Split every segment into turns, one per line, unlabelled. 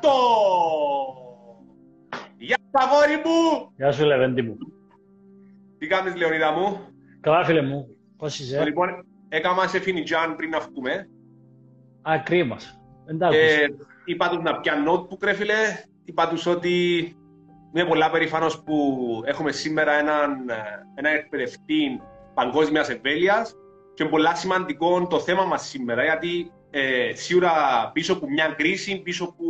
Τέταρτο! Γεια σου, αγόρι μου!
Γεια σου, Λεβέντη μου.
Τι κάνεις, Λεωνίδα μου;
Καλά, φίλε μου. Πώς είσαι;
Λοιπόν, έκανα σε φινιτζάν πριν να βγούμε.
Α, κρίμας. Εντάξει.
Ε, είπα τους να πιάνουν notebook, ρε φίλε. Είπα τους ότι είμαι πολλά περήφανος που έχουμε σήμερα έναν, έναν εκπαιδευτή παγκόσμιας εμβέλειας και είναι πολλά σημαντικό το θέμα μας σήμερα γιατί ε, σίγουρα πίσω από μια κρίση, πίσω από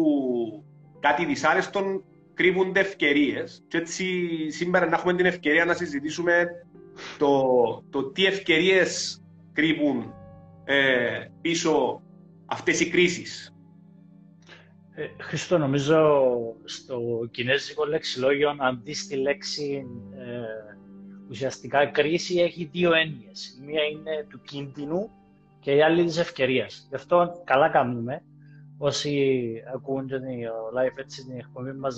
κάτι δυσάρεστο κρύβονται ευκαιρίες. Και έτσι σήμερα να έχουμε την ευκαιρία να συζητήσουμε το, το τι ευκαιρίες κρύβουν ε, πίσω αυτές οι κρίσεις.
Ε, Χριστό, νομίζω στο κινέζικο λεξιλόγιο, αν δεις τη λέξη ε, ουσιαστικά κρίση έχει δύο έννοιες. Η μία είναι του κίνδυνου και η άλλη της ευκαιρίας. Γι' αυτό καλά κάνουμε όσοι ακούν το live έτσι την εκπομπή μας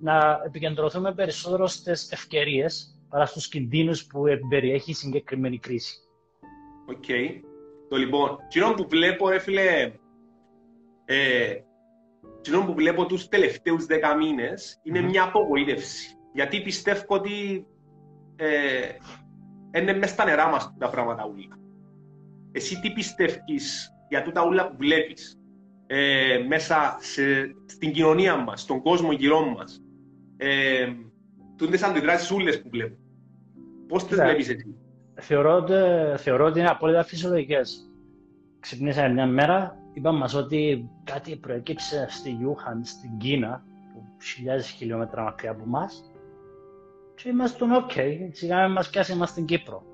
να επικεντρωθούμε περισσότερο στις ευκαιρίες παρά στους κινδύνους που περιέχει η συγκεκριμένη κρίση.
OK. Okay. Το λοιπόν, εκείνο που βλέπω, ρε φίλε, ε, που βλέπω τους τελευταίους δέκα μήνες είναι μια απογοήτευση. Γιατί πιστεύω ότι ε, είναι μέσα στα νερά μας τα πράγματα ούλα. Εσύ τι πιστεύεις για τούτα ούλα που βλέπεις ε, μέσα σε, στην κοινωνία μας, στον κόσμο γύρω μας. Ε, τούτες αντιδράσεις ούλες που βλέπω. Πώς τις βλέπεις εσύ;
Θεωρώ ότι, θεωρώ ότι είναι απόλυτα φυσιολογικές. Ξυπνήσαμε μια μέρα, είπαμε μας ότι κάτι προέκυψε στη Γιούχαν, στην Κίνα, που χιλιάδες χιλιόμετρα μακριά από εμάς, και είμαστε OK, okay. σιγά μας πιάσει μας στην Κύπρο.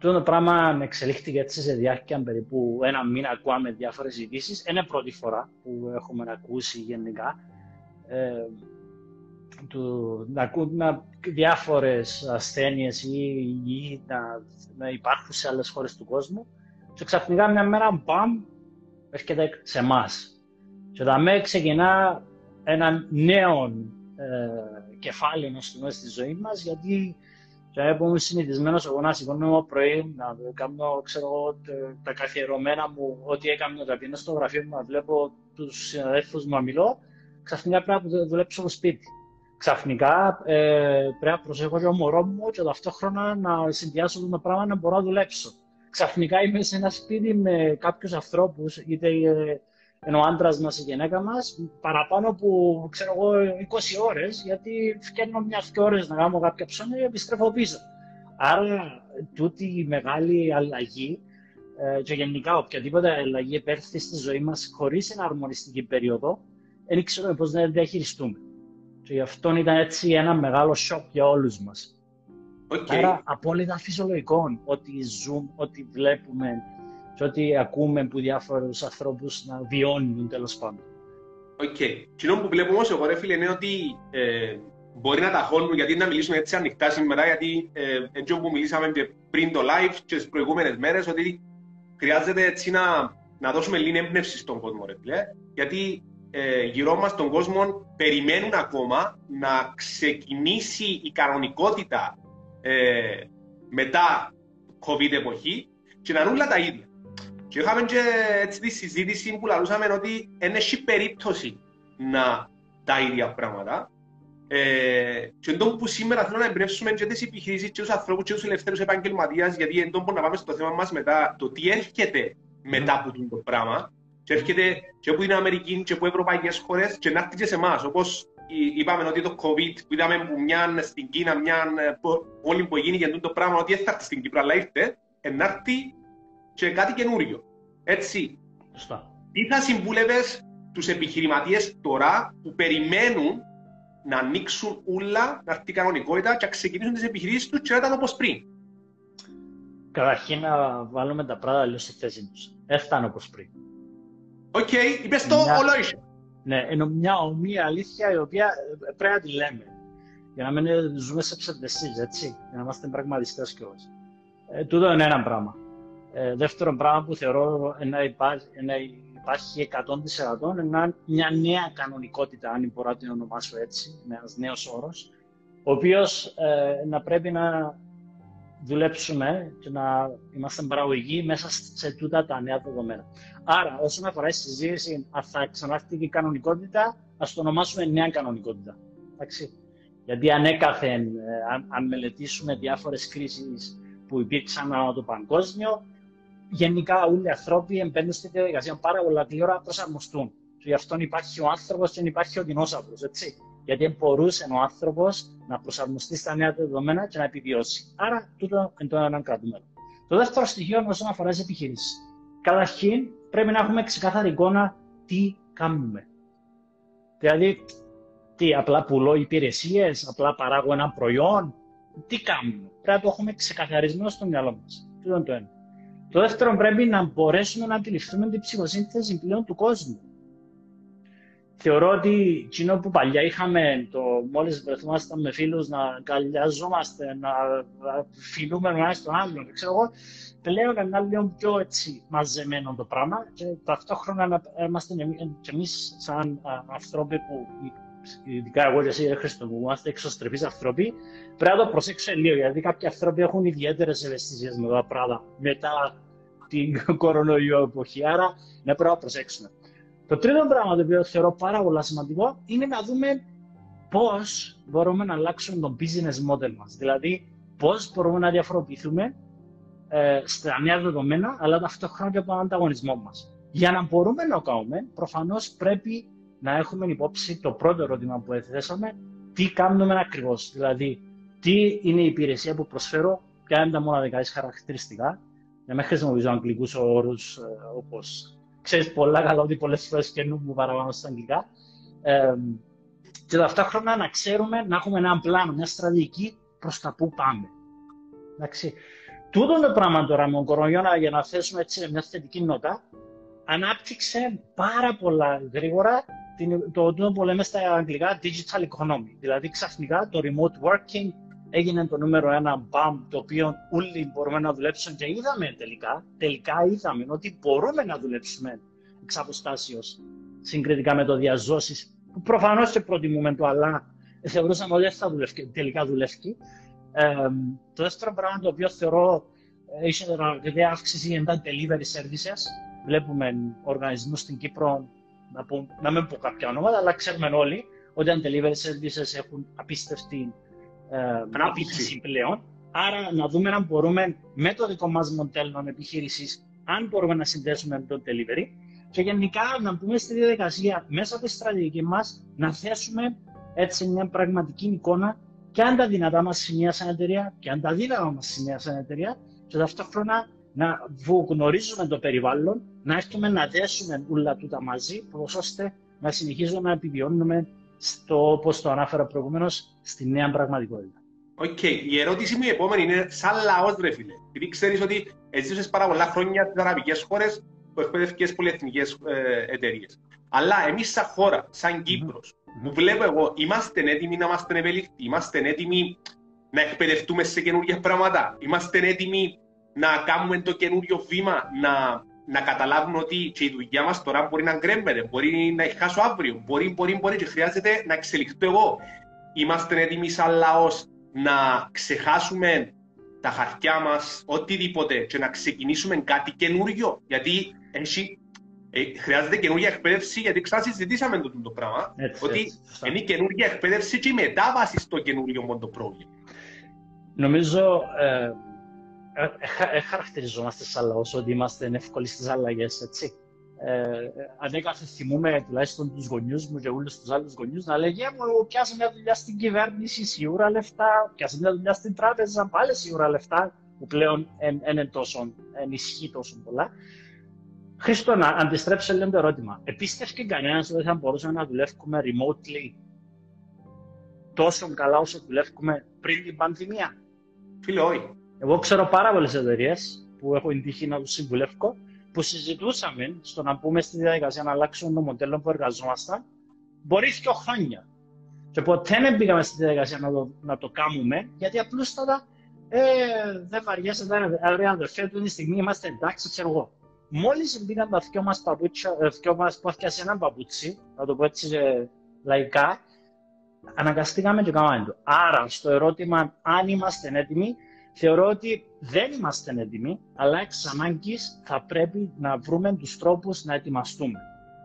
Το πράγμα εξελίχθηκε έτσι σε διάρκεια περίπου ένα μήνα ακούαμε διάφορες ειδήσεις. Είναι πρώτη φορά που έχουμε ακούσει γενικά ε, του, να ακούμε διάφορες ασθένειες ή, ή να, να, υπάρχουν σε άλλες χώρες του κόσμου και ξαφνικά μια μέρα μπαμ έρχεται σε εμάς. Και όταν ξεκινά ένα νέο ε, κεφάλαιο στη ζωή μας γιατί και που είμαι συνηθισμένος εγώ να σηκώνω πρωί, να κάνω ξέρω, τα καθιερωμένα μου, ό,τι έκανα, να πηγαίνω στο γραφείο μου, να βλέπω τους συναδέλφους μου να μιλώ, ξαφνικά πρέπει να δουλέψω στο σπίτι. Ξαφνικά ε, πρέπει να προσέχω και το μωρός μου και ταυτόχρονα να συνδυάσω το πράγμα να μπορώ να δουλέψω. Ξαφνικά είμαι σε ένα σπίτι με κάποιους ανθρώπους, είτε ε, ενώ ο άντρας μας, η γυναίκα μας, παραπάνω από ξέρω εγώ, 20 ώρες, γιατί φτιάχνω μια-δυο ώρες να κάνω κάποια ψώνια και επιστρέφω πίσω. Άρα, τούτη η μεγάλη αλλαγή ε, και γενικά οποιαδήποτε αλλαγή επέρθει στη ζωή μας χωρίς ένα αρμονιστική περίοδο, δεν ξέρουμε πώς να διαχειριστούμε. Και γι' αυτό ήταν έτσι ένα μεγάλο σοκ για όλους μας. Okay. Άρα, απόλυτα φυσιολογικό ότι ζούμε, ότι βλέπουμε και ό,τι ακούμε από διάφορους ανθρώπους να βιώνουν τέλος πάντων.
OK. Okay. που βλέπουμε όμως εγώ, ρε φίλε, είναι ότι ε, μπορεί να τα χώνουν γιατί να μιλήσουμε έτσι ανοιχτά σήμερα, γιατί ε, έτσι όπου μιλήσαμε και πριν το live και τις προηγούμενες μέρες, ότι χρειάζεται έτσι να, να δώσουμε λίγη έμπνευση στον κόσμο, ρε φίλε. Γιατί ε, γύρω μας τον κόσμο περιμένουν ακόμα να ξεκινήσει η κανονικότητα ε, μετά COVID εποχή και να όλα τα ίδια. Και είχαμε και έτσι τη συζήτηση που λαλούσαμε ότι δεν έχει περίπτωση να τα ίδια πράγματα. Ε, και εντός που σήμερα θέλω να εμπνεύσουμε και τις επιχειρήσεις και τους ανθρώπους και τους ελευθέρους επαγγελματίας γιατί εντός που να πάμε στο θέμα μας μετά το τι έρχεται μετά από το πράγμα και έρχεται και από την Αμερική και από ευρωπαϊκές χώρες και να έρθει και σε εμάς όπως είπαμε ότι το COVID που είδαμε που μια στην Κίνα, μια πόλη που έγινε για το πράγμα ότι θα έρθει στην Κύπρο αλλά ήρθε να έρθει και κάτι καινούριο. Έτσι.
Σωστά.
Τι θα συμβούλευες τους επιχειρηματίες τώρα που περιμένουν να ανοίξουν όλα, να έρθει κανονικότητα και να ξεκινήσουν τις επιχειρήσεις τους και να ήταν όπως πριν;
Καταρχήν να βάλουμε τα πράγματα λίγο στη θέση τους. Έφτανε όπως πριν.
OK, okay, είπε το όλο είσαι.
Ναι, ενώ μια ωμή αλήθεια η οποία πρέπει να τη λέμε. Για να μην ζούμε σε ψευδαισθήσεις, έτσι. Για να είμαστε πραγματιστές κιόλας. Ε, τούτο είναι ένα πράγμα. Ε, δεύτερο πράγμα που θεωρώ να υπάρχει, να υπάρχει 100% είναι μια νέα κανονικότητα, αν μπορώ να την ονομάσω έτσι, ένας νέος όρος, ο οποίος ε, να πρέπει να δουλέψουμε και να είμαστε παραγωγικοί μέσα σε τούτα τα νέα δεδομένα. Άρα, όσον αφορά τη συζήτηση, αν θα ξανάρθει η κανονικότητα, ας το ονομάσουμε νέα κανονικότητα. Εντάξει. Γιατί ανέκαθεν, ε, αν, αν μελετήσουμε διάφορες κρίσεις που υπήρξαν ανά το παγκόσμιο, γενικά όλοι οι άνθρωποι μπαίνουν στη διαδικασία πάρα πολλά γλυόρα να προσαρμοστούν. Και γι' αυτό υπάρχει ο άνθρωπος και υπάρχει ο δεινόσαυρος. Γιατί μπορούσε ο άνθρωπος να προσαρμοστεί στα νέα δεδομένα και να επιβιώσει. Άρα, τούτο είναι το έναν κρατούμενο. Το δεύτερο στοιχείο όσον αφορά τις επιχειρήσεις. Καταρχήν, πρέπει να έχουμε ξεκάθαρη εικόνα τι κάνουμε. Δηλαδή, τι, απλά πουλώ υπηρεσίες, απλά παράγω ένα προϊόν. Τι κάνουμε. Πρέπει να το έχουμε ξεκαθαρισμένο στο μυαλό μας. Αυτό είναι το ένα. Το δεύτερο, πρέπει να μπορέσουμε να αντιληφθούμε την ψυχοσύνθεση πλέον του κόσμου. Θεωρώ ότι εκείνο που παλιά είχαμε, το μόλις βρεθούμασταν με φίλους να αγκαλιαζόμαστε, να φιλούμε ένα στον άλλον, ξέρω εγώ, πλέον είναι λίγο πιο έτσι μαζεμένο το πράγμα και ταυτόχρονα να είμαστε και εμείς σαν άνθρωποι που ειδικά εγώ και εσύ Χρήστο που είμαστε εξωστρεφείς άνθρωποι, πρέπει να το προσέξουμε λίγο, γιατί κάποιοι άνθρωποι έχουν ιδιαίτερες ευαισθησίες με τα πράγματα μετά την κορονοϊό εποχή, άρα ναι, πρέπει να προσέξουμε. Το τρίτο πράγμα το οποίο θεωρώ πάρα πολύ σημαντικό είναι να δούμε πώς μπορούμε να αλλάξουμε το business model μας. Δηλαδή, πώς μπορούμε να διαφοροποιηθούμε ε, στα νέα δεδομένα, αλλά ταυτόχρονα και από τον ανταγωνισμό μας. Για να μπορούμε να το κάνουμε, προφανώς πρέπει να έχουμε υπόψη το πρώτο ερώτημα που έθεσαμε, τι κάνουμε ακριβώς. Δηλαδή, τι είναι η υπηρεσία που προσφέρω, ποια είναι τα μοναδικά χαρακτηριστικά. Δεν με χρησιμοποιήσω αγγλικούς όρους ε, όπως ξέρεις πολλά καλά ότι πολλές φορές μου παραπάνω στα αγγλικά. Ε, και ταυτόχρονα να ξέρουμε, να έχουμε έναν πλάνο, μια στρατηγική προς τα πού πάμε. Εντάξει. Τούτο το πράγμα τώρα με τον κορονοϊό, για να θέσουμε έτσι μια θετική νότα, ανάπτυξε πάρα πολλά γρήγορα το, το που λέμε στα αγγλικά digital economy. Δηλαδή ξαφνικά το remote working, έγινε το νούμερο ένα μπαμ, το οποίο όλοι μπορούμε να δουλέψουμε και είδαμε τελικά, τελικά είδαμε ότι μπορούμε να δουλέψουμε εξ αποστάσεως συγκριτικά με το διαζώσεις, που προφανώς και προτιμούμε το, αλλά θεωρούσαμε ότι δεν θα δουλεύει, τελικά δουλεύει. Ε, το δεύτερο πράγμα το οποίο θεωρώ έχει αρκετή αύξηση είναι τα delivery services. Βλέπουμε οργανισμούς στην Κύπρο, να, πω, να μην πω κάποια ονόματα, αλλά ξέρουμε όλοι ότι τα delivery services έχουν απίστευτη ανάπτυξη πλέον. Άρα να δούμε αν μπορούμε με το δικό μας μοντέλο επιχείρηση, αν μπορούμε να συνδέσουμε το delivery και γενικά να μπούμε στη διαδικασία μέσα από τη στρατηγική μας να θέσουμε έτσι μια πραγματική εικόνα και αν τα δυνατά μας σημεία σαν εταιρεία και αν τα αδύναμα μας σημεία σαν εταιρεία και ταυτόχρονα να γνωρίζουμε το περιβάλλον, να έρθουμε να δέσουμε όλα τούτα μαζί, ώστε να συνεχίζουμε να επιβιώνουμε στο, όπως το ανάφερα προηγουμένως, στη νέα πραγματικότητα.
OK. Okay. Η ερώτηση μου η επόμενη είναι σαν λαός, ρε φίλε. Επειδή ξέρεις ότι έζησες πάρα πολλά χρόνια στις αραβικές χώρες που εκπαιδευτικές πολυεθνικές ε, εταιρείες. Αλλά εμείς σαν χώρα, σαν Κύπρος, mm-hmm. που βλέπω εγώ, είμαστε έτοιμοι να είμαστε ευέλικτοι, είμαστε έτοιμοι να εκπαιδευτούμε σε καινούργια πράγματα, είμαστε έτοιμοι να κάνουμε το καινούριο βήμα, να να καταλάβουν ότι και η δουλειά μας τώρα μπορεί να γκρέμεται, μπορεί να χάσω αύριο, μπορεί, μπορεί, μπορεί και χρειάζεται να εξελιχθώ εγώ. Είμαστε έτοιμοι σαν λαός να ξεχάσουμε τα χαρτιά μας, οτιδήποτε, και να ξεκινήσουμε κάτι καινούριο. Γιατί έχει, ε, χρειάζεται καινούργια εκπαίδευση, γιατί ξανασυζητήσαμε το, το πράγμα. Έτσι, ότι έτσι, είναι η καινούργια εκπαίδευση και η μετάβαση στο καινούριο μόνο πρόβλημα.
Νομίζω ε, ε, χαρακτηριζόμαστε σαν λαός ότι είμαστε εύκολοι στις αλλαγές, έτσι. Ε, ανέκαθεν θυμούμε τουλάχιστον τους γονιούς μου και όλους τους άλλους γονιούς να λέγει μου πιάσε μια δουλειά στην κυβέρνηση, σίγουρα λεφτά, πιάσε μια δουλειά στην τράπεζα, πάλι σίγουρα λεφτά, που πλέον δεν είναι τόσο, ενισχύει τόσο πολλά. Χρήστο, να αντιστρέψω λίγο το ερώτημα. Επίστευε κανένας ότι θα μπορούσαμε να δουλεύουμε remotely τόσο καλά όσο δουλεύουμε πριν την πανδημία;
Φίλε, όχι.
Εγώ ξέρω πάρα πολλές εταιρείες που έχω την τύχη να τους συμβουλεύω, που συζητούσαμε στο να πούμε στη διαδικασία να αλλάξουμε το μοντέλο που εργαζόμασταν, μπορείς δύο χρόνια. Και ποτέ δεν πήγαμε στη διαδικασία να το, να το κάνουμε, γιατί απλούστατα ε, δεν βαριέσαι, δεν ρε αδερφέ, του τη στιγμή είμαστε εντάξει, ξέρω εγώ. Μόλις μπήκαν τα δυο μας παπούτσια, ε, δυο μας πόθηκια σε ένα παπούτσι, να το πω έτσι ε, λαϊκά, αναγκαστήκαμε και κάναμε το. Άρα, στο ερώτημα αν είμαστε έτοιμοι, θεωρώ ότι δεν είμαστε έτοιμοι, αλλά εξ ανάγκης θα πρέπει να βρούμε τους τρόπους να ετοιμαστούμε.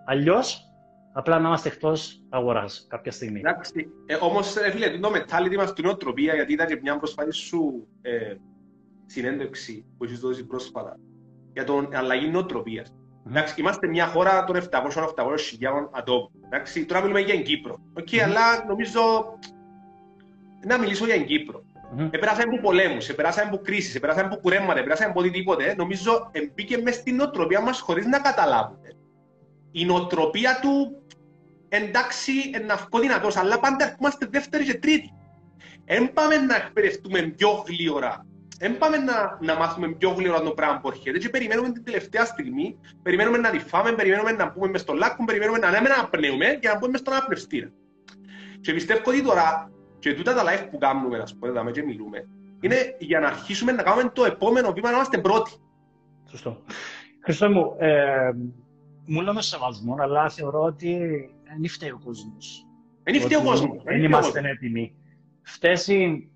Αλλιώς, απλά να είμαστε εκτός αγοράς κάποια στιγμή.
Εντάξει. Ε, Όμως, φίλε, το mentality μα, την οτροπία, γιατί ήταν και μια προσφάτη σου ε, συνέντευξη που έχεις δώσει πρόσφατα για την αλλαγή νοοτροπίας. Εντάξει, είμαστε μια χώρα των 700-800 χιλιάδων ατόμων. Εντάξει, τώρα μιλούμε για την Κύπρο. Okay, αλλά νομίζω να μιλήσω για την Κύπρο. Mm-hmm. Επέρασαν από πολέμους, επέρασαν από κρίσεις, επέρασαν από κουρέματα, επέρασαν από οτιδήποτε. Νομίζω μπήκε μέσα στην νοοτροπία μας χωρίς να καταλάβουμε. Η νοοτροπία του εντάξει είναι δυνατός, αλλά πάντα είμαστε δεύτερη και τρίτη. Δεν πάμε να εκπαιδευτούμε πιο γλύωρα δεν πάμε να, να μάθουμε πιο γλυόρα το πράγμα που έρχεται και περιμένουμε την τελευταία στιγμή, περιμένουμε να τη φάμε, περιμένουμε να πούμε μες στο λάκκο, περιμένουμε να λέμε να απνέουμε και να πούμε μες στον απνευστήρα. Και πιστεύω ότι τώρα, και τούτα τα live που κάνουμε, να πούμε, δάμε και μιλούμε, είναι για να αρχίσουμε να κάνουμε το επόμενο βήμα να είμαστε πρώτοι.
Σωστό. Χριστό μου, ε, μου λέμε σεβασμό, αλλά θεωρώ ότι δεν φταίει ο κόσμος.
Δεν φταίει ο κόσμος.
Δεν είμαστε έτοιμοι. Φταίει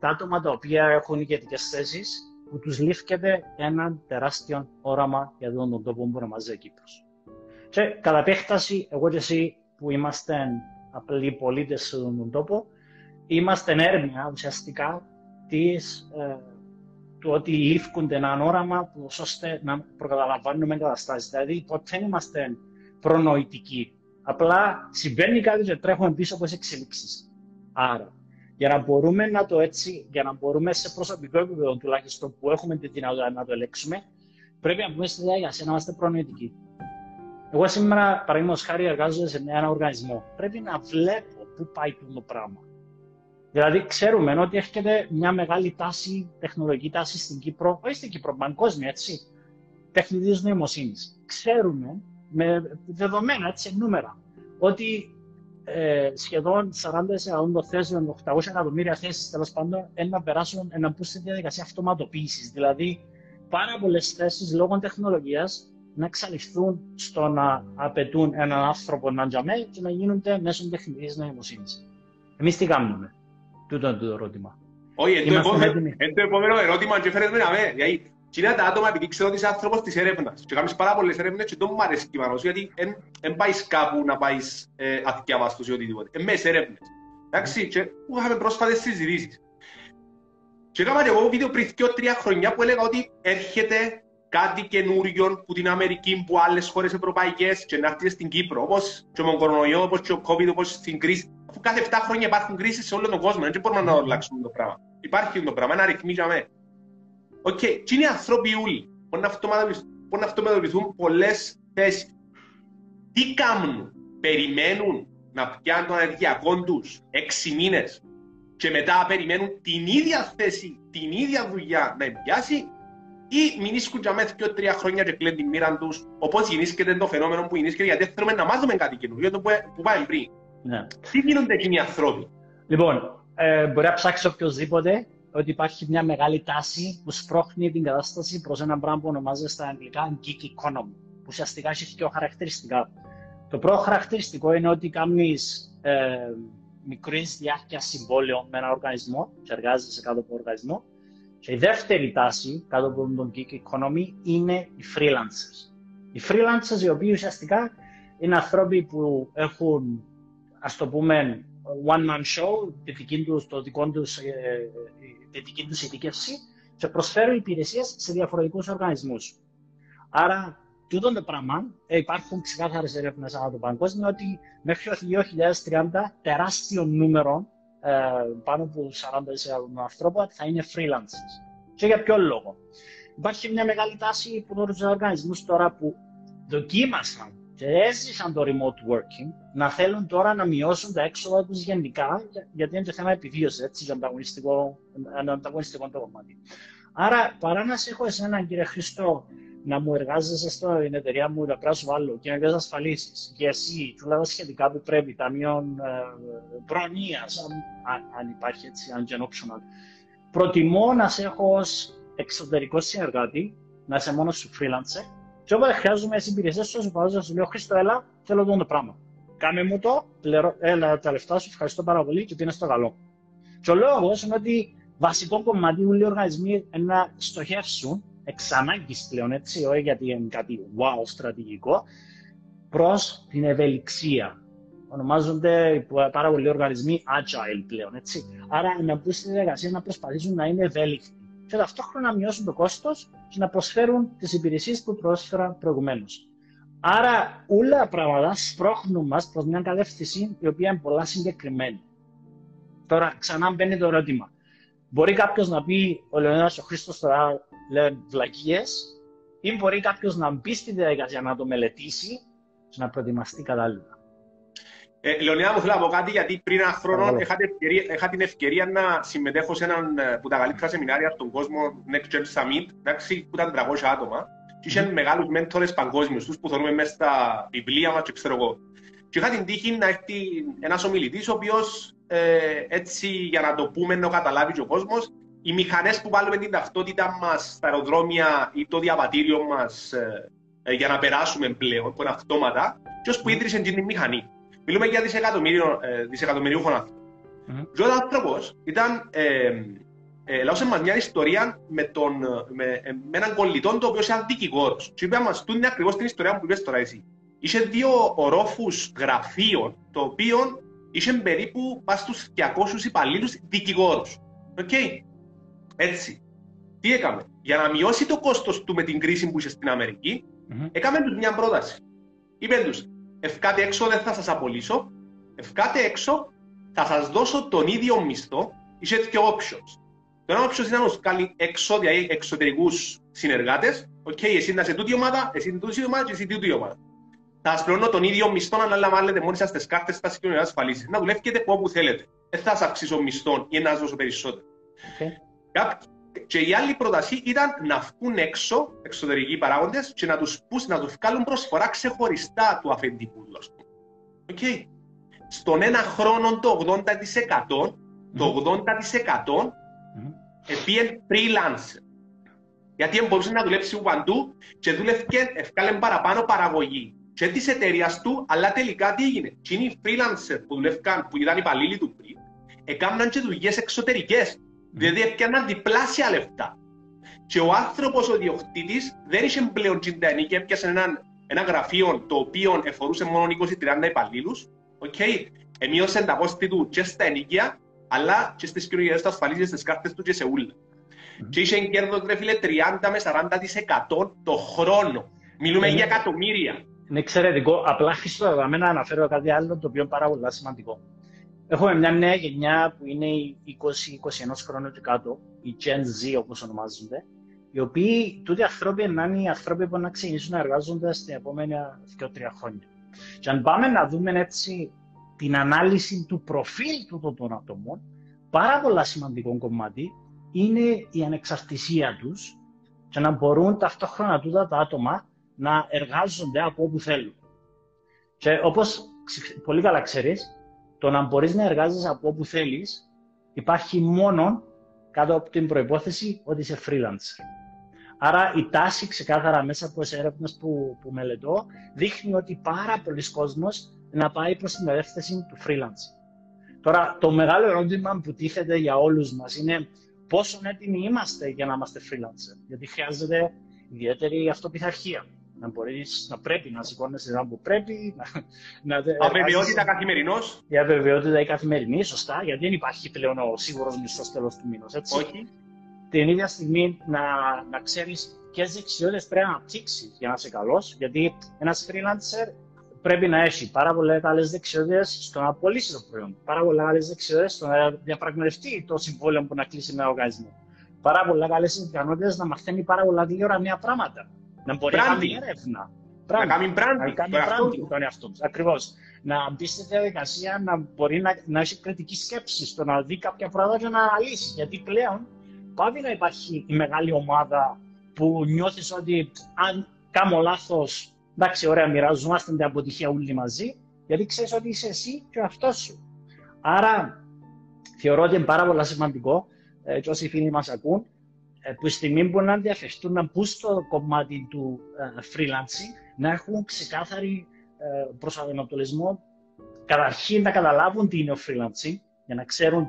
τα άτομα τα οποία έχουν ηγετικές θέσεις που τους λήφκεται ένα τεράστιο όραμα για τον τόπο που ονομάζεται Κύπρος. Και κατά επέκταση, εγώ και εσύ που είμαστε απλοί πολίτες σε αυτόν τον τόπο, είμαστε έρευνα ουσιαστικά της, ε, του ότι λήφκονται ένα όραμα που ώστε να προκαταλαμβάνουμε καταστάσει. Δηλαδή, ποτέ δεν είμαστε προνοητικοί. Απλά συμβαίνει κάτι και τρέχουμε πίσω από τις εξελίξεις. Άρα, για να μπορούμε να το έτσι, για να μπορούμε σε προσωπικό επίπεδο τουλάχιστον που έχουμε τη δυνατότητα να το ελέγξουμε, πρέπει να πούμε στη διαδικασία να είμαστε προνοητικοί. Εγώ σήμερα, παραδείγματος χάρη, εργάζομαι σε ένα οργανισμό. Πρέπει να βλέπω πού πάει το πράγμα. Δηλαδή, ξέρουμε ότι έρχεται μια μεγάλη τάση, τεχνολογική τάση στην Κύπρο, όχι στην Κύπρο, παγκόσμια, έτσι, τεχνητής νοημοσύνης. Ξέρουμε με δεδομένα, έτσι, νούμερα, ότι ε, σχεδόν 40% των θέσεων, 800 εκατομμύρια θέσεις τέλος πάντων, να περάσουν να μπουν στη διαδικασία αυτοματοποίησης. Δηλαδή, πάρα πολλές θέσεις λόγω τεχνολογίας να εξαλειφθούν στο να απαιτούν έναν άνθρωπο να τζαμέ και να γίνονται μέσω τεχνητής νοημοσύνης. Εμείς τι κάνουμε, τούτο είναι το ερώτημα.
Όχι, είναι το επόμενο ερώτημα και φέρετε με να με. Και είναι τα άτομα, επειδή ξέρω ότι είσαι άνθρωπος της έρευνας και κάνεις πάρα πολλές έρευνες και το μου αρέσει κυβανός, γιατί δεν πάεις κάπου να πάεις ε, αθιάβαστος ή οτιδήποτε. Είναι μέσα έρευνες. Εντάξει, και που είχαμε πρόσφατες συζητήσεις. Και έκανα και εγώ βίντεο πριν δύο τρία χρονιά που έλεγα ότι έρχεται κάτι καινούριο που την Αμερική, που άλλες χώρες ευρωπαϊκές και να έρθει στην Κύπρο, όπως και με τον κορονοϊό, όπως και ο COVID, όπως στην κρίση. Αφού κάθε 7 χρόνια υπάρχουν κρίσεις σε όλο τον κόσμο, δεν μπορούμε να το αλλάξουμε το πράγμα. Υπάρχει το πράγμα, ένα ρυθμί για μένα. Οκ, okay. και είναι άνθρωποι όλοι. Μπορεί να αυτοματοποιηθούν πολλές θέσεις. Τι κάνουν, περιμένουν να πιάνουν τον ενεργειακό τους έξι μήνες και μετά περιμένουν την ίδια θέση, την ίδια δουλειά να πιάσει ή μην ίσκουν για μέσα πιο τρία χρόνια και κλείνουν την μοίρα τους, όπως γεννήσκεται το φαινόμενο που γεννήσκεται, γιατί θέλουμε να μάθουμε κάτι καινούργιο, το που, που πάμε πριν. Ναι. Τι γίνονται εκείνοι οι άνθρωποι;
Λοιπόν, ε, μπορεί να ψάξει οποιοδήποτε ότι υπάρχει μια μεγάλη τάση που σπρώχνει την κατάσταση προς ένα πράγμα που ονομάζεται στα αγγλικά geek economy, που ουσιαστικά έχει δύο χαρακτηριστικά. Το πρώτο χαρακτηριστικό είναι ότι κάνεις ε, μικρής διάρκειας συμβόλαιο με ένα οργανισμό και εργάζεσαι κάτω από οργανισμό. Και η δεύτερη τάση κάτω από τον geek economy είναι οι freelancers. Οι freelancers οι οποίοι ουσιαστικά είναι άνθρωποι που έχουν, ας το πούμε, one-man show, τη δική τους, το δικό τους, ε, τη δική τους ειδίκευση και προσφέρουν υπηρεσίες σε διαφορετικούς οργανισμούς. Άρα, τούτο το πράγμα, ε, υπάρχουν ξεκάθαρες έρευνες από το παγκόσμιο ότι μέχρι το 2030 τεράστιο νούμερο ε, πάνω από 40% ανθρώπων θα είναι freelancers. Και για ποιο λόγο; Υπάρχει μια μεγάλη τάση που τους οργανισμούς τώρα που δοκίμασαν και έζησαν το remote working να θέλουν τώρα να μειώσουν τα έξοδα τους γενικά, γιατί είναι το θέμα επιβίωσης, έτσι, για ανταγωνιστικό, ανταγωνιστικό το κομμάτι. Άρα, παρά να σε έχω εσένα, κύριε Χριστό, να μου εργάζεσαι στην εταιρεία μου, να πράσω άλλο και να ασφαλίσεις και εσύ, του σχετικά που πρέπει, ταμείων ε, προνοίας, αν, αν, υπάρχει έτσι, αν και optional. Προτιμώ να σε έχω ως εξωτερικός συνεργάτη, να είσαι μόνος σου freelancer και όποτε χρειάζομαι τις υπηρεσίες σου, σου βάζω, σου λέω Χρήστο, έλα, θέλω το πράγμα. Κάνε μου το, πληρω... έλα τα λεφτά σου, ευχαριστώ πάρα πολύ και ότι είναι στο καλό. Και ο λόγος είναι ότι βασικό κομμάτι όλοι οι οργανισμοί να στοχεύσουν εξ ανάγκης πλέον, έτσι, όχι γιατί είναι κάτι wow στρατηγικό, προς την ευελιξία. Ονομάζονται πάρα πολλοί οργανισμοί agile πλέον, έτσι. Άρα να μπουν στη διαδικασία να προσπαθήσουν να είναι ευέλικτοι και ταυτόχρονα να μειώσουν το κόστος και να προσφέρουν τις υπηρεσίες που πρόσφεραν προηγουμένως. Άρα, όλα τα πράγματα σπρώχνουν μας προς μια κατεύθυνση η οποία είναι πολλά συγκεκριμένη. Τώρα, ξανά μπαίνει το ερώτημα. Μπορεί κάποιος να πει, ο Λεωνίδας ο Χρήστος τώρα λέει βλακίες, ή μπορεί κάποιος να μπει στη διαδικασία να το μελετήσει και να προετοιμαστεί κατάλληλα.
Ε, Λεωνίδα, μου θέλω να πω κάτι, γιατί πριν ένα χρόνο είχα, ευκαιρία, είχα την ευκαιρία να συμμετέχω σε έναν από τα καλύτερα σεμινάρια στον κόσμο, Next Gen Summit, εντάξει, που ήταν 300 άτομα, και είχαν mm. μεγάλους μέντορες παγκόσμιους, τους που θεωρούμε μέσα στα βιβλία μας και ξέρω εγώ. Και είχα την τύχη να έρθει ένας ομιλητής, ο οποίος ε, έτσι για να το πούμε, να καταλάβει και ο κόσμος, οι μηχανές που βάλουμε την ταυτότητα μας στα αεροδρόμια ή το διαβατήριο μας ε, ε, για να περάσουμε πλέον, που είναι αυτόματα, ποιο που ίδρυσε την μηχανή. Μιλούμε για δισεκατομμύριο, ε, δισεκατομμυρίουχων ανθρώπων. Mm-hmm. ο άνθρωπος ήταν. Ε, ε, λάωσε μας μια ιστορία με, τον, με, ε, με έναν κολλητό το οποίο ήταν δικηγόρος. Και είπε μας, τούτο είναι ακριβώς την ιστορία που είπες τώρα εσύ. Είχε δύο ορόφους γραφείων, το οποίο είχε περίπου πας στους 200 υπαλλήλους δικηγόρους. OK. Okay. Έτσι. Τι έκαμε; Για να μειώσει το κόστος του με την κρίση που είχε στην Αμερική, mm-hmm. έκαμε τους μια πρόταση. Είπε τους, ευκάτε έξω δεν θα σας απολύσω, ευκάτε έξω θα σας δώσω τον ίδιο μισθό, είχε δύο options. Το ένα option ήταν να κάνει εξόδια ή εξωτερικούς συνεργάτες, OK, okay, εσύ να είσαι τούτη ομάδα, εσύ είναι τούτη ομάδα και εσύ τούτη ομάδα. Θα σας πληρώνω τον ίδιο μισθό να λαμβάνετε μόνοι σας τις κάρτες στις κοινωνικές ασφαλίσεις. Να δουλεύετε όπου θέλετε. Δεν θα σας αυξήσω μισθό ή να σας δώσω περισσότερο. Okay. Και η άλλη πρόταση ήταν να βγουν έξω εξωτερικοί παράγοντες και να τους να τους βγάλουν προσφορά ξεχωριστά του αφεντικού του. Okay. Στον ένα χρόνο το 80% το 80% mm-hmm. επίεν freelancer. Γιατί μπορούσε να δουλέψει παντού και δούλευε ευκάλε παραπάνω παραγωγή. Και της εταιρείας του, αλλά τελικά τι έγινε. Και είναι οι freelancer που δουλεύκαν, που ήταν υπαλλήλοι του πριν, έκαναν και δουλειές εξωτερικές Δηλαδή έπιαναν διπλάσια λεφτά. Και ο άνθρωπος, ο διοκτήτη, δεν είχε πλέον τσιντανή και έπιασε ένα, ένα γραφείο το οποίο εφορούσε μόνο 20-30 υπαλλήλους. Okay. Εμείωσε τα κόστη του και στα ενοικία, αλλά και στις κοινωνικέ του ασφαλίσει, στις κάρτες του και σε ούλα. Mm. Και είχε κέρδος, ρε φίλε, 30 με 40% το χρόνο. Μιλούμε για εκατομμύρια.
Είναι εξαιρετικό. Απλά χρήστο για μένα αναφέρω κάτι άλλο το οποίο είναι πάρα πολύ σημαντικό. Έχουμε μια νέα γενιά που είναι οι 20-21 χρόνων και κάτω, οι Gen Z όπως ονομάζονται, οι οποίοι τούτοι ανθρώποι να είναι οι άνθρωποι που να ξεκινήσουν να εργάζονται στην επόμενα 2-3 χρόνια. Και αν πάμε να δούμε έτσι την ανάλυση του προφίλ του των ατόμων, πάρα πολλά σημαντικό κομμάτι είναι η ανεξαρτησία τους και να μπορούν ταυτόχρονα τούτα τα άτομα να εργάζονται από όπου θέλουν. Και όπως πολύ καλά ξέρεις, το να μπορείς να εργάζεσαι από όπου θέλεις υπάρχει μόνο κάτω από την προπόθεση ότι είσαι freelancer. Άρα η τάση ξεκάθαρα μέσα από τις έρευνες που, που μελετώ δείχνει ότι πάρα πολλοί κόσμος να πάει προς την κατεύθυνση του freelance. Τώρα, το μεγάλο ερώτημα που τίθεται για όλους μας είναι πόσο έτοιμοι είμαστε για να είμαστε freelancer. Γιατί χρειάζεται ιδιαίτερη αυτοπιθαρχία να μπορείς, να πρέπει να σηκώνεσαι να που πρέπει.
Να, να, αβεβαιότητα καθημερινός.
Η αβεβαιότητα η καθημερινή, σωστά, γιατί δεν υπάρχει πλέον ο σίγουρος μισθός τέλος του μήνο.
Όχι.
Την ίδια στιγμή να, να ξέρεις ποιες δεξιότητες πρέπει να αναπτύξεις για να είσαι καλός, γιατί ένας freelancer πρέπει να έχει πάρα πολλέ καλέ δεξιότητες στο να πωλήσει το προϊόν, πάρα πολλέ καλέ δεξιότητες στο να διαπραγματευτεί το συμβόλαιο που να κλείσει με οργανισμό. Πάρα πολλέ καλέ ικανότητες να μαθαίνει πάρα πολλά γλυόρα νέα πράγματα να μπορεί να κάνει έρευνα.
Να κάνει branding. Να
κάνει branding τον εαυτό του. Ακριβώς. Να μπει στη διαδικασία να μπορεί να, να έχει κριτική σκέψη, στο να δει κάποια πράγματα και να αναλύσει. Γιατί πλέον πάβει να υπάρχει η μεγάλη ομάδα που νιώθεις ότι αν κάνω λάθος, εντάξει, ωραία, μοιραζόμαστε την αποτυχία όλοι μαζί, γιατί ξέρεις ότι είσαι εσύ και ο εαυτός σου. Άρα θεωρώ ότι είναι πάρα πολύ σημαντικό ε, και όσοι φίλοι μας ακούν, ε, που στιγμή που να ενδιαφερθούν να μπουν στο κομμάτι του uh, freelancing, να έχουν ξεκάθαρη uh, προσανατολισμό, καταρχήν να καταλάβουν τι είναι ο freelancing, για να ξέρουν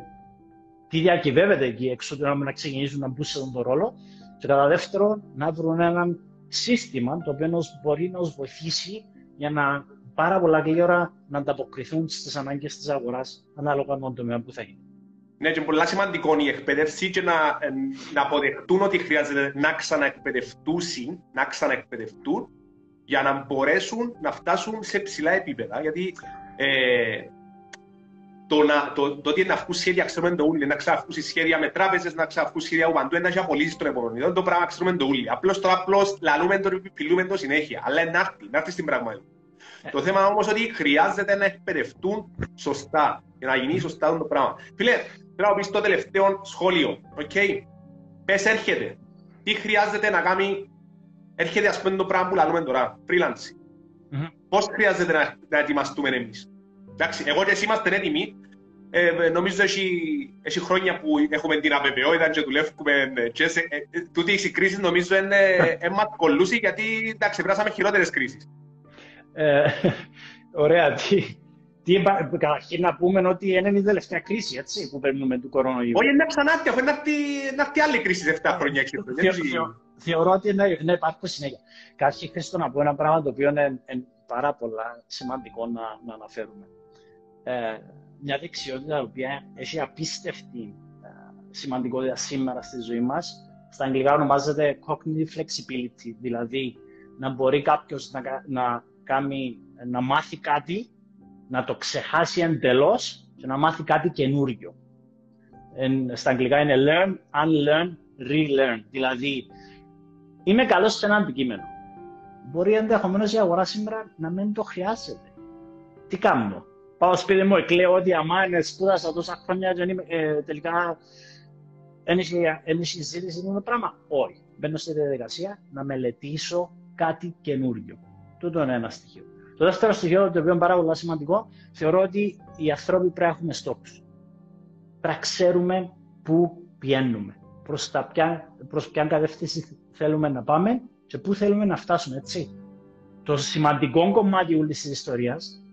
τι διακυβεύεται εκεί έξω, να ξεκινήσουν να μπουν σε τον ρόλο. Και κατά δεύτερον, να βρουν ένα σύστημα το οποίο μπορεί να του βοηθήσει για να πάρα πολλά γλύωρα να ανταποκριθούν στις ανάγκες της αγοράς ανάλογα με τον τομέα που θα γίνει.
Ναι, και πολύ σημαντικό η εκπαίδευση και να, να αποδεχτούν ότι χρειάζεται να ξαναεκπαιδευτούν, να ξαναεκπαιδευτούν για να μπορέσουν να φτάσουν σε ψηλά επίπεδα. Γιατί ε, το, να, το, το ότι να βγουν σχέδια ξέρουμε το ούλοι, να ξαναβγούν σχέδια με τράπεζες, να ξαναβγούν σχέδια που παντού, να απολύσεις τον επόμενο. το πράγμα ξέρουμε το ούλοι. Απλώς τώρα απλώς λαλούμε το, φιλούμε το συνέχεια. Αλλά να έρθει, να έρθει στην πραγματικότητα. Ε. Το θέμα όμως ότι χρειάζεται να εκπαιδευτούν σωστά για να γίνει σωστά το πράγμα. Φίλε, θέλω να πεις το τελευταίο σχόλιο. Okay. Πες έρχεται. Τι χρειάζεται να κάνει; Έρχεται ας πούμε το πράγμα που λαλούμε τώρα. Freelance. Mm-hmm. Πώς χρειάζεται να, να ετοιμαστούμε εμείς; Εντάξει, εγώ και εσύ είμαστε έτοιμοι. Ε, νομίζω έχει, έχει χρόνια που έχουμε την αβεβαιότητα και δουλεύουμε και σε, ε, ε, τούτη η κρίση νομίζω είναι, ε, μας κολλούσε γιατί εντάξει, περάσαμε χειρότερες κρίσεις.
Ε, ωραία, τι, τι, καταρχήν να πούμε ότι είναι η τελευταία κρίση έτσι, που παίρνουμε του κορονοϊού.
Όχι, είναι ξανά αυτή, είναι αυτή άλλη κρίση σε 7 χρόνια.
Θεωρώ ότι είναι, είναι υπάρχει συνέχεια. Καταρχήν, Χρήστο, να πω ένα πράγμα το οποίο είναι, είναι πάρα πολλά σημαντικό να, να αναφέρουμε. Ε, μια δεξιότητα η οποία έχει απίστευτη ε, σημαντικότητα σήμερα στη ζωή μας. Στα αγγλικά ονομάζεται cognitive flexibility, δηλαδή να μπορεί κάποιος να, να, κάνει, να μάθει κάτι, να το ξεχάσει εντελώς και να μάθει κάτι καινούριο. Εν, στα αγγλικά είναι learn, unlearn, relearn. Δηλαδή, είμαι καλός σε ένα αντικείμενο. Μπορεί ενδεχομένως η αγορά σήμερα να μην το χρειάζεται. Τι κάνω, πάω σπίτι μου, εκλαίω ότι αμά είναι σπούδασα τόσα χρόνια και ε, τελικά δεν έχει ζήτηση το πράγμα; Όχι. Μπαίνω στη διαδικασία να μελετήσω κάτι καινούριο. Τούτο είναι ένα στοιχείο. Το δεύτερο στοιχείο, το οποίο είναι πάρα πολύ σημαντικό, θεωρώ ότι οι άνθρωποι πρέπει να έχουμε στόχους. Πρέπει να ξέρουμε πού πηγαίνουμε, προς ποια, προς ποια κατεύθυνση θέλουμε να πάμε και πού θέλουμε να φτάσουμε, έτσι. Το σημαντικό κομμάτι όλης της ιστορίας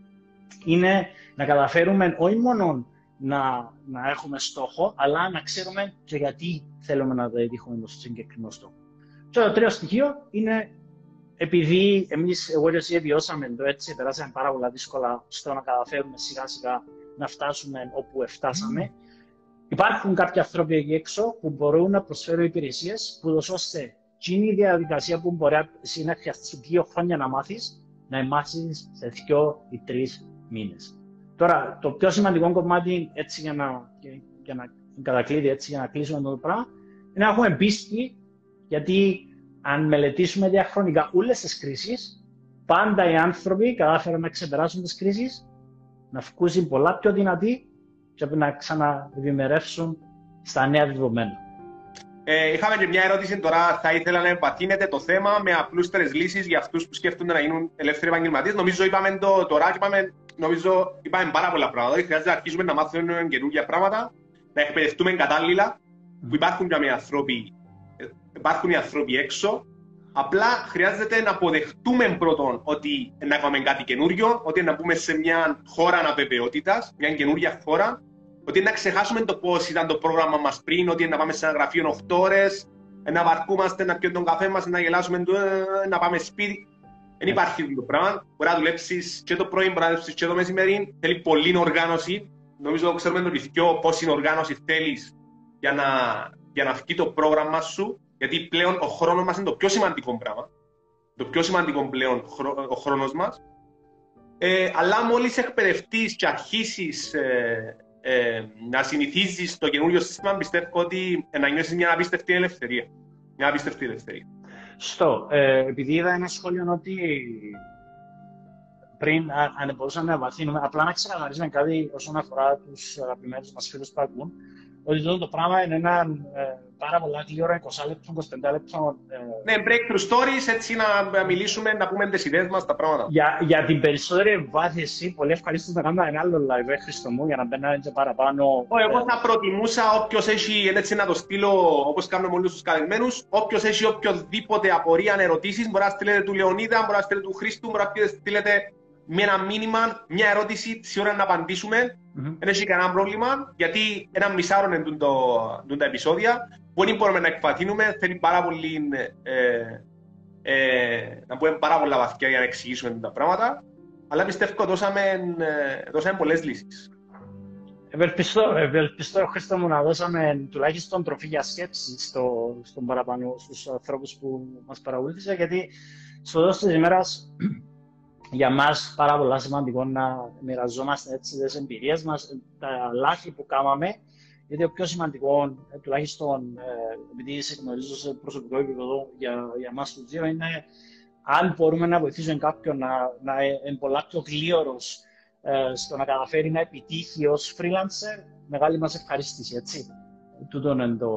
είναι να καταφέρουμε όχι μόνο να, να έχουμε στόχο, αλλά να ξέρουμε και γιατί θέλουμε να πετύχουμε το συγκεκριμένο στόχο. Και το τρίτο στοιχείο είναι επειδή εμείς, εγώ και εσύ βιώσαμε το έτσι, περάσαμε πάρα πολλά δύσκολα στο να καταφέρουμε σιγά σιγά να φτάσουμε όπου φτάσαμε. Υπάρχουν κάποιοι άνθρωποι εκεί έξω που μπορούν να προσφέρουν υπηρεσίες που ώστε είναι η διαδικασία που μπορεί να χρειαστείς δύο χρόνια να μάθεις, να μάθεις σε δύο ή τρεις μήνες. Τώρα, το πιο σημαντικό κομμάτι, έτσι για να, για να κατακλείδει, έτσι για να κλείσουμε το πράγμα, είναι να έχουμε πίστη, γιατί αν μελετήσουμε διαχρονικά όλες τις κρίσεις, πάντα οι άνθρωποι κατάφεραν να ξεπεράσουν τις κρίσεις, να βγουν πολλά πιο δυνατοί και να ξαναευημερεύσουν στα νέα δεδομένα.
Ε, είχαμε και μια ερώτηση τώρα. Θα ήθελα να επατείνετε το θέμα με απλούστερες λύσεις για αυτούς που σκέφτονται να γίνουν ελεύθεροι επαγγελματίες. Νομίζω είπαμε το τώρα και είπαμε νομίζω είπαμε πάρα πολλά πράγματα. Χρειάζεται να αρχίσουμε να μάθουμε καινούργια πράγματα, να εκπαιδευτούμε κατάλληλα, που υπάρχουν και οι άνθρωποι, υπάρχουν οι άνθρωποι έξω. Απλά χρειάζεται να αποδεχτούμε πρώτον ότι να κάνουμε κάτι καινούριο, ότι να μπούμε σε μια χώρα αναβεβαιότητας, μια καινούργια χώρα, ότι να ξεχάσουμε το πώς ήταν το πρόγραμμα μας πριν, ότι να πάμε σε ένα γραφείο 8 ώρες, να βαρκούμαστε, να πιούμε τον καφέ μας, να γελάσουμε, ε, να πάμε σπίτι. Δεν υπάρχει το πράγμα. Μπορεί να δουλέψεις και το πρωί, μπορεί να δουλέψεις και το μεσημέρι. Θέλει πολλή οργάνωση. Νομίζω ξέρουμε το πιο πόση οργάνωση θέλεις για να, για να βγει το πρόγραμμα σου. Γιατί πλέον ο χρόνος μας είναι το πιο σημαντικό πράγμα. Το πιο σημαντικό πλέον ο χρόνος μας. Ε, αλλά μόλις εκπαιδευτείς και αρχίσεις ε, ε, να συνηθίζεις το καινούριο σύστημα, πιστεύω ότι να νιώσεις μια απίστευτη ελευθερία. Μια απίστευτη ελευθερία.
Στο, ε, επειδή είδα ένα σχόλιο ότι πριν, αν μπορούσαμε να βαθύνουμε, απλά να ξεκαθαρίσουμε κάτι όσον αφορά τους αγαπημένους μας φίλους που ακούν, ότι αυτό το πράγμα είναι ένα ε, πάρα πολλά ώρα, 20 λεπτών, 25 λεπτών.
Ε, ναι, breakthrough stories, έτσι να μιλήσουμε, να πούμε τις ιδέες μας, τα πράγματα.
Για, για την περισσότερη εμβάθυνση, πολύ ευχαρίστως να κάνουμε ένα άλλο live, ε, Χριστό μου, για να μπαίνουμε και παραπάνω.
Oh, εγώ θα προτιμούσα όποιος έχει, έτσι να το στείλω όπως κάνουμε με όλους τους καλεσμένους, όποιος έχει οποιοδήποτε απορία, ερωτήσεις, μπορεί να στείλετε του Λεωνίδα, μπορεί να στείλετε του Χρήστου, μπορεί να στείλετε με ένα μήνυμα, μια ερώτηση, τη ώρα να απαντήσουμε. Δεν έχει κανένα πρόβλημα, γιατί ένα μισάρο είναι το, τα επεισόδια. Μπορεί μπορούμε να εκπαθήνουμε, θέλει πάρα πολύ, ε, ε, να πούμε πάρα πολλά βαθιά για να εξηγήσουμε τα πράγματα. Αλλά πιστεύω ότι δώσαμε, ε, δώσαμε πολλές λύσεις.
Ευελπιστώ, ευελπιστώ, Χρήστο μου, να δώσαμε τουλάχιστον τροφή για σκέψη στο, στον παραπάνω, στους ανθρώπους που μας παρακολούθησαν, γιατί στο τέλος της ημέρας για μας πάρα πολύ σημαντικό να μοιραζόμαστε έτσι τις εμπειρίες μας, τα λάθη που κάναμε, γιατί το πιο σημαντικό, ε, τουλάχιστον ε, επειδή σε γνωρίζω σε προσωπικό επίπεδο για, για εμάς τους δύο, είναι αν μπορούμε να βοηθήσουμε κάποιον να, να είναι πολλά πιο γλίωρος ε, στο να καταφέρει να επιτύχει ως freelancer, μεγάλη μας ευχαρίστηση, έτσι. Τούτο είναι το,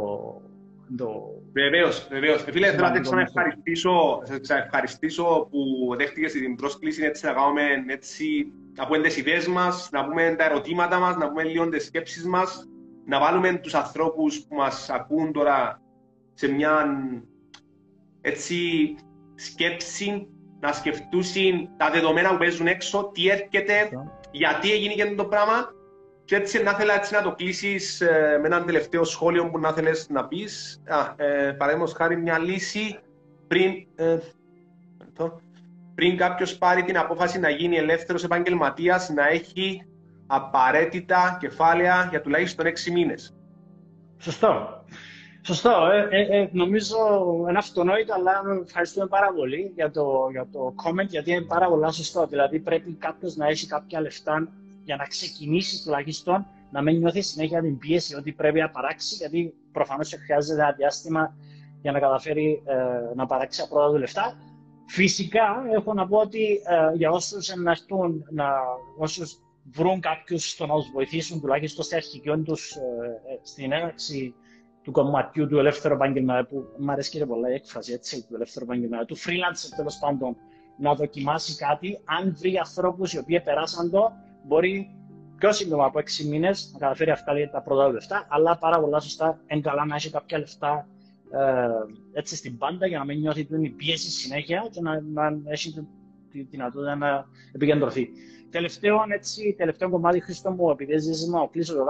το... Βεβαίως, βεβαίως. Φίλε, θέλω να σε ευχαριστήσω, ευχαριστήσω που δέχτηκες την πρόσκληση έτσι να κάνουμε έτσι, να πούμε τις ιδέες μας, να πούμε τα ερωτήματα μας, να πούμε λίγο τις σκέψεις μας, να βάλουμε τους ανθρώπους που μας ακούν τώρα σε μια έτσι σκέψη, να σκεφτούν τα δεδομένα που παίζουν έξω, τι έρχεται, γιατί έγινε και το πράγμα και έτσι να ήθελα έτσι να το κλείσεις ε, με έναν τελευταίο σχόλιο που να θέλει να πεις. Ε, Παραδείγματος χάρη μια λύση πριν, ε, πριν κάποιος πάρει την απόφαση να γίνει ελεύθερος επαγγελματίας να έχει απαραίτητα κεφάλαια για τουλάχιστον 6 μήνες.
Σωστό. Σωστό. Ε, ε, ε, νομίζω είναι αυτονόητο, αλλά ευχαριστούμε πάρα πολύ για το, για το comment, γιατί είναι πάρα πολύ σωστό. Δηλαδή, πρέπει κάποιος να έχει κάποια λεφτά για να ξεκινήσει τουλάχιστον να μην νιώθεις συνέχεια την πίεση ότι πρέπει να παράξει, γιατί προφανώς χρειάζεται ένα διάστημα για να καταφέρει ε, να παράξει πρώτα του λεφτά. Φυσικά, έχω να πω ότι ε, για όσους εναρθούν, να, όσους βρουν κάποιους στο να τους βοηθήσουν τουλάχιστον στη αρχική τους ε, ε, στην έναρξη του κομματιού του ελεύθερου επαγγελματία, που μου αρέσει και πολλά η έκφραση έτσι, του ελεύθερου επαγγελματία, του freelancer τέλος πάντων, να δοκιμάσει κάτι, αν βρει ανθρώπους οι οποίοι περάσαν το, μπορεί πιο σύντομα από 6 μήνες να καταφέρει αυτά τα πρώτα λεφτά, αλλά πάρα πολλά σωστά είναι καλά να έχει κάποια λεφτά ε, έτσι στην πάντα για να μην νιώθει την πίεση συνέχεια και να, να έχει τη δυνατότητα να επικεντρωθεί. Τελευταίο, έτσι, τελευταίο κομμάτι, Χρήστο μου, επειδή ζήσει να κλείσω το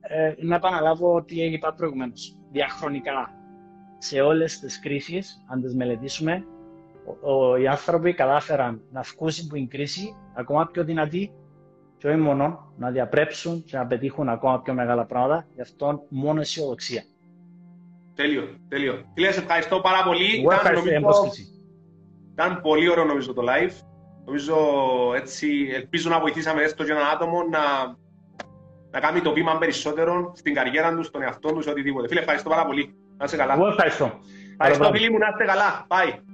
ε, να επαναλάβω ότι είπα προηγουμένως. Διαχρονικά, σε όλες τις κρίσεις, αν τις μελετήσουμε, οι άνθρωποι κατάφεραν να βγουν από την κρίση ακόμα πιο δυνατοί και όχι μόνο να διαπρέψουν και να πετύχουν ακόμα πιο μεγάλα πράγματα. Γι' αυτό μόνο αισιοδοξία.
Τέλειο, τέλειο. Φίλε, σε ευχαριστώ πάρα πολύ.
Εγώ ευχαριστώ για
Ήταν πολύ ωραίο νομίζω το live. Νομίζω έτσι, ελπίζω να βοηθήσαμε έστω και έναν άτομο να, να κάνει το βήμα περισσότερο στην καριέρα τους, στον εαυτό τους, οτιδήποτε. Φίλε, ευχαριστώ πάρα πολύ. Να είσαι καλά.
Εγώ ευχαριστώ.
Ευχαριστώ, φίλοι μου, να είστε καλά. Bye.